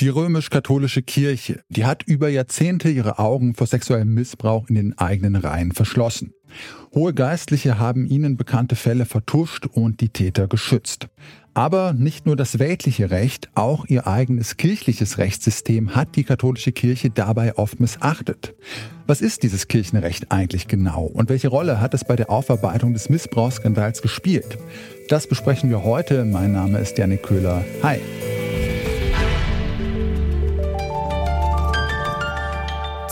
Die römisch-katholische Kirche, die hat über Jahrzehnte ihre Augen vor sexuellem Missbrauch in den eigenen Reihen verschlossen. Hohe Geistliche haben ihnen bekannte Fälle vertuscht und die Täter geschützt. Aber nicht nur das weltliche Recht, auch ihr eigenes kirchliches Rechtssystem hat die katholische Kirche dabei oft missachtet. Was ist dieses Kirchenrecht eigentlich genau und welche Rolle hat es bei der Aufarbeitung des Missbrauchsskandals gespielt? Das besprechen wir heute. Mein Name ist Janik Köhler. Hi.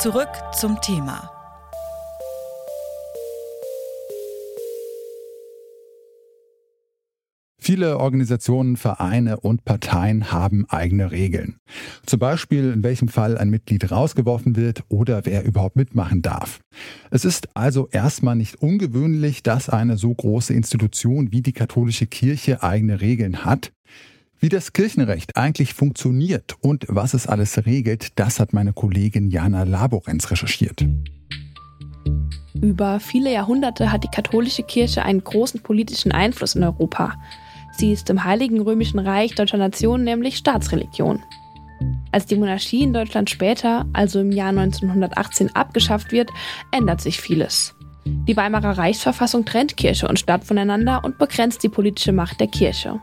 Zurück zum Thema. Viele Organisationen, Vereine und Parteien haben eigene Regeln. Zum Beispiel, in welchem Fall ein Mitglied rausgeworfen wird oder wer überhaupt mitmachen darf. Es ist also erstmal nicht ungewöhnlich, dass eine so große Institution wie die katholische Kirche eigene Regeln hat. Wie das Kirchenrecht eigentlich funktioniert und was es alles regelt, das hat meine Kollegin Jana Laborenz recherchiert. Über viele Jahrhunderte hat die katholische Kirche einen großen politischen Einfluss in Europa. Sie ist im Heiligen Römischen Reich deutscher Nation nämlich Staatsreligion. Als die Monarchie in Deutschland später, also im Jahr 1918, abgeschafft wird, ändert sich vieles. Die Weimarer Reichsverfassung trennt Kirche und Staat voneinander und begrenzt die politische Macht der Kirche.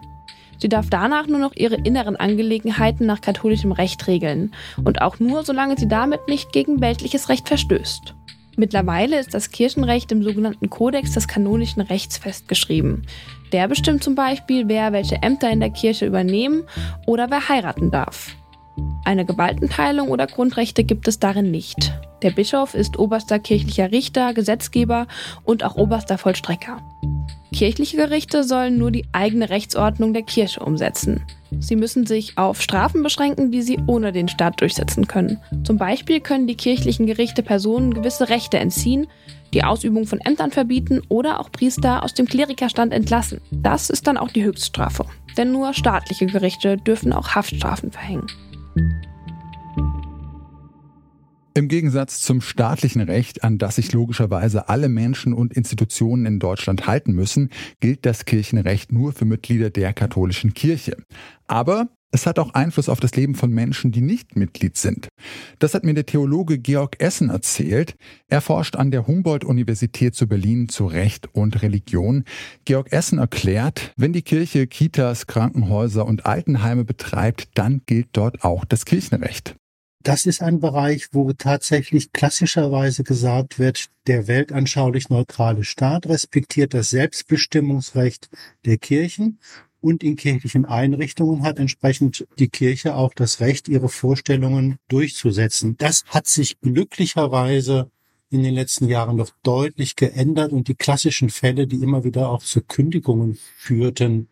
Sie darf danach nur noch ihre inneren Angelegenheiten nach katholischem Recht regeln und auch nur, solange sie damit nicht gegen weltliches Recht verstößt. Mittlerweile ist das Kirchenrecht im sogenannten Kodex des kanonischen Rechts festgeschrieben. Der bestimmt zum Beispiel, wer welche Ämter in der Kirche übernehmen oder wer heiraten darf. Eine Gewaltenteilung oder Grundrechte gibt es darin nicht. Der Bischof ist oberster kirchlicher Richter, Gesetzgeber und auch oberster Vollstrecker. Kirchliche Gerichte sollen nur die eigene Rechtsordnung der Kirche umsetzen. Sie müssen sich auf Strafen beschränken, die sie ohne den Staat durchsetzen können. Zum Beispiel können die kirchlichen Gerichte Personen gewisse Rechte entziehen, die Ausübung von Ämtern verbieten oder auch Priester aus dem Klerikerstand entlassen. Das ist dann auch die Höchststrafe. Denn nur staatliche Gerichte dürfen auch Haftstrafen verhängen. Im Gegensatz zum staatlichen Recht, an das sich logischerweise alle Menschen und Institutionen in Deutschland halten müssen, gilt das Kirchenrecht nur für Mitglieder der katholischen Kirche. Aber es hat auch Einfluss auf das Leben von Menschen, die nicht Mitglied sind. Das hat mir der Theologe Georg Essen erzählt. Er forscht an der Humboldt-Universität zu Berlin zu Recht und Religion. Georg Essen erklärt, wenn die Kirche Kitas, Krankenhäuser und Altenheime betreibt, dann gilt dort auch das Kirchenrecht. Das ist ein Bereich, wo tatsächlich klassischerweise gesagt wird, der weltanschaulich neutrale Staat respektiert das Selbstbestimmungsrecht der Kirchen und in kirchlichen Einrichtungen hat entsprechend die Kirche auch das Recht, ihre Vorstellungen durchzusetzen. Das hat sich glücklicherweise in den letzten Jahren noch deutlich geändert und die klassischen Fälle, die immer wieder auch zu Kündigungen führten,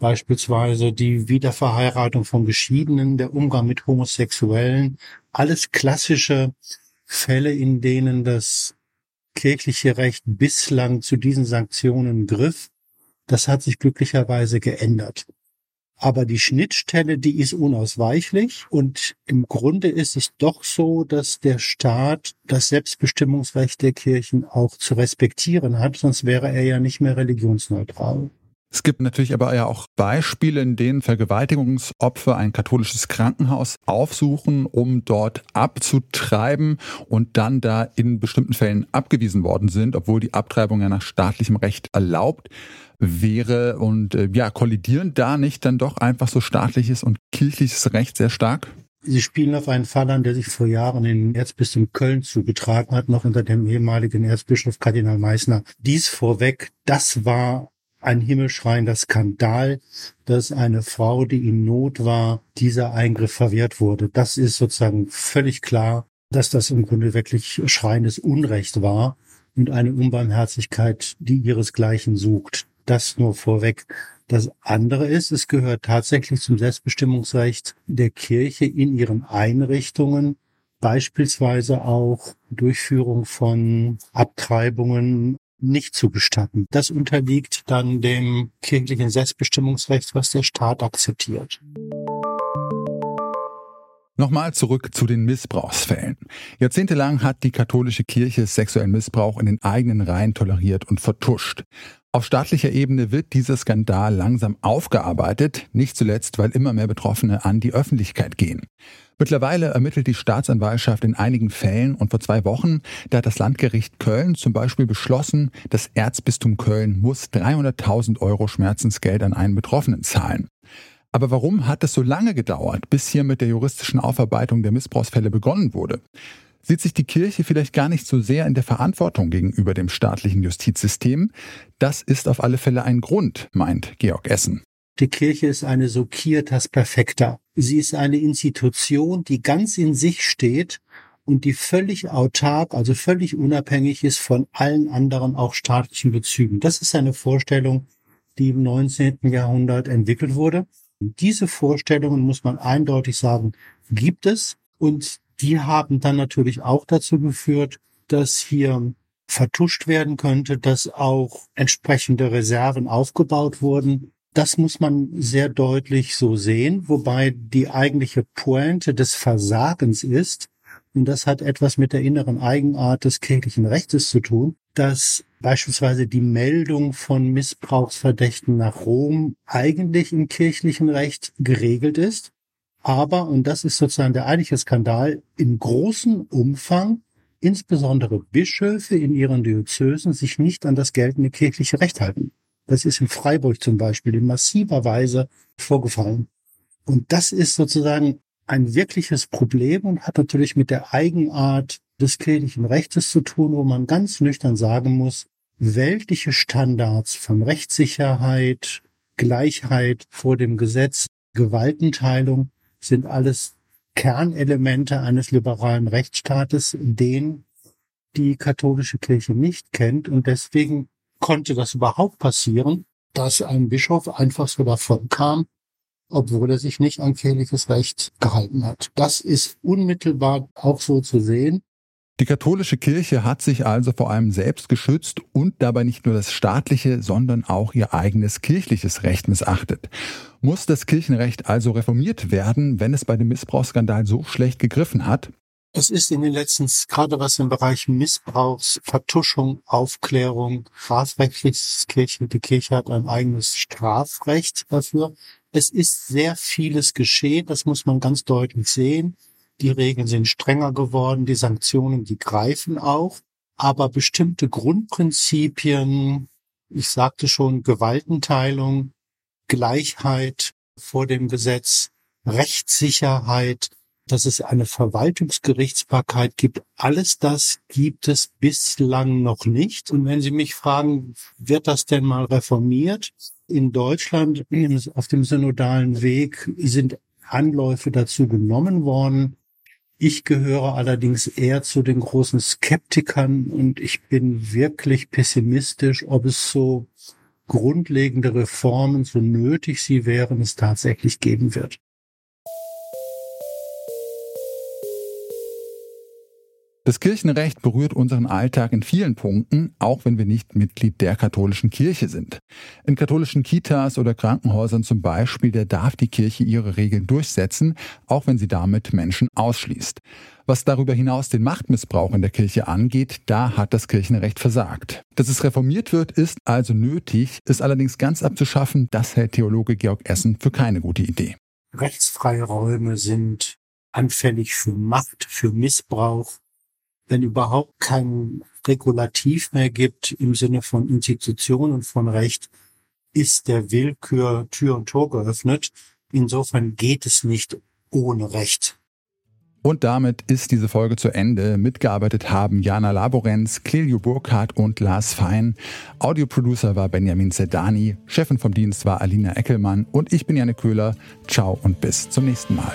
beispielsweise die Wiederverheiratung von Geschiedenen, der Umgang mit Homosexuellen, alles klassische Fälle, in denen das kirchliche Recht bislang zu diesen Sanktionen griff. Das hat sich glücklicherweise geändert. Aber die Schnittstelle, die ist unausweichlich und im Grunde ist es doch so, dass der Staat das Selbstbestimmungsrecht der Kirchen auch zu respektieren hat, sonst wäre er ja nicht mehr religionsneutral. Es gibt natürlich aber ja auch Beispiele, in denen Vergewaltigungsopfer ein katholisches Krankenhaus aufsuchen, um dort abzutreiben und dann da in bestimmten Fällen abgewiesen worden sind, obwohl die Abtreibung ja nach staatlichem Recht erlaubt wäre. Und äh, ja, kollidieren da nicht dann doch einfach so staatliches und kirchliches Recht sehr stark? Sie spielen auf einen Fall an, der sich vor Jahren in Erzbistum Köln zugetragen hat, noch unter dem ehemaligen Erzbischof Kardinal Meissner. Dies vorweg, das war ein himmelschreiender Skandal, dass eine Frau, die in Not war, dieser Eingriff verwehrt wurde. Das ist sozusagen völlig klar, dass das im Grunde wirklich schreiendes Unrecht war und eine Unbarmherzigkeit, die ihresgleichen sucht. Das nur vorweg. Das andere ist, es gehört tatsächlich zum Selbstbestimmungsrecht der Kirche in ihren Einrichtungen, beispielsweise auch Durchführung von Abtreibungen nicht zu gestatten. Das unterliegt dann dem kirchlichen Selbstbestimmungsrecht, was der Staat akzeptiert. Nochmal zurück zu den Missbrauchsfällen. Jahrzehntelang hat die katholische Kirche sexuellen Missbrauch in den eigenen Reihen toleriert und vertuscht. Auf staatlicher Ebene wird dieser Skandal langsam aufgearbeitet, nicht zuletzt, weil immer mehr Betroffene an die Öffentlichkeit gehen. Mittlerweile ermittelt die Staatsanwaltschaft in einigen Fällen und vor zwei Wochen, da hat das Landgericht Köln zum Beispiel beschlossen, das Erzbistum Köln muss 300.000 Euro Schmerzensgeld an einen Betroffenen zahlen. Aber warum hat es so lange gedauert, bis hier mit der juristischen Aufarbeitung der Missbrauchsfälle begonnen wurde? Sieht sich die Kirche vielleicht gar nicht so sehr in der Verantwortung gegenüber dem staatlichen Justizsystem. Das ist auf alle Fälle ein Grund, meint Georg Essen. Die Kirche ist eine Societas perfecta. Sie ist eine Institution, die ganz in sich steht und die völlig autark, also völlig unabhängig ist von allen anderen auch staatlichen Bezügen. Das ist eine Vorstellung, die im 19. Jahrhundert entwickelt wurde. Diese Vorstellungen, muss man eindeutig sagen, gibt es. Und die haben dann natürlich auch dazu geführt, dass hier vertuscht werden könnte, dass auch entsprechende Reserven aufgebaut wurden. Das muss man sehr deutlich so sehen, wobei die eigentliche Pointe des Versagens ist, und das hat etwas mit der inneren Eigenart des kirchlichen Rechtes zu tun, dass beispielsweise die Meldung von Missbrauchsverdächten nach Rom eigentlich im kirchlichen Recht geregelt ist aber, und das ist sozusagen der eigentliche Skandal, in großem Umfang insbesondere Bischöfe in ihren Diözesen sich nicht an das geltende kirchliche Recht halten. Das ist in Freiburg zum Beispiel in massiver Weise vorgefallen. Und das ist sozusagen ein wirkliches Problem und hat natürlich mit der Eigenart des kirchlichen Rechtes zu tun, wo man ganz nüchtern sagen muss, weltliche Standards von Rechtssicherheit, Gleichheit vor dem Gesetz, Gewaltenteilung sind alles Kernelemente eines liberalen Rechtsstaates, den die katholische Kirche nicht kennt. Und deswegen konnte das überhaupt passieren, dass ein Bischof einfach so davon kam, obwohl er sich nicht an kirchliches Recht gehalten hat. Das ist unmittelbar auch so zu sehen. Die katholische Kirche hat sich also vor allem selbst geschützt und dabei nicht nur das staatliche, sondern auch ihr eigenes kirchliches Recht missachtet. Muss das Kirchenrecht also reformiert werden, wenn es bei dem Missbrauchsskandal so schlecht gegriffen hat? Es ist in den letzten, gerade was im Bereich Missbrauchs, Vertuschung, Aufklärung, strafrechtliches Kirche, die Kirche hat ein eigenes Strafrecht dafür. Es ist sehr vieles geschehen, das muss man ganz deutlich sehen. Die Regeln sind strenger geworden, die Sanktionen, die greifen auch. Aber bestimmte Grundprinzipien, ich sagte schon, Gewaltenteilung, Gleichheit vor dem Gesetz, Rechtssicherheit, dass es eine Verwaltungsgerichtsbarkeit gibt. Alles das gibt es bislang noch nicht. Und wenn Sie mich fragen, wird das denn mal reformiert? In Deutschland auf dem synodalen Weg sind Anläufe dazu genommen worden. Ich gehöre allerdings eher zu den großen Skeptikern und ich bin wirklich pessimistisch, ob es so grundlegende Reformen, so nötig sie wären, es tatsächlich geben wird. Das Kirchenrecht berührt unseren Alltag in vielen Punkten, auch wenn wir nicht Mitglied der katholischen Kirche sind. In katholischen Kitas oder Krankenhäusern zum Beispiel, da darf die Kirche ihre Regeln durchsetzen, auch wenn sie damit Menschen ausschließt. Was darüber hinaus den Machtmissbrauch in der Kirche angeht, da hat das Kirchenrecht versagt. Dass es reformiert wird, ist also nötig, ist allerdings ganz abzuschaffen, das hält Theologe Georg Essen für keine gute Idee. Rechtsfreie Räume sind anfällig für Macht, für Missbrauch wenn überhaupt kein Regulativ mehr gibt im Sinne von Institution und von Recht, ist der Willkür Tür und Tor geöffnet. Insofern geht es nicht ohne Recht. Und damit ist diese Folge zu Ende. Mitgearbeitet haben Jana Laborenz, Clelio Burkhardt und Lars Fein. Audioproducer war Benjamin Zedani, Chefin vom Dienst war Alina Eckelmann und ich bin Janne Köhler. Ciao und bis zum nächsten Mal.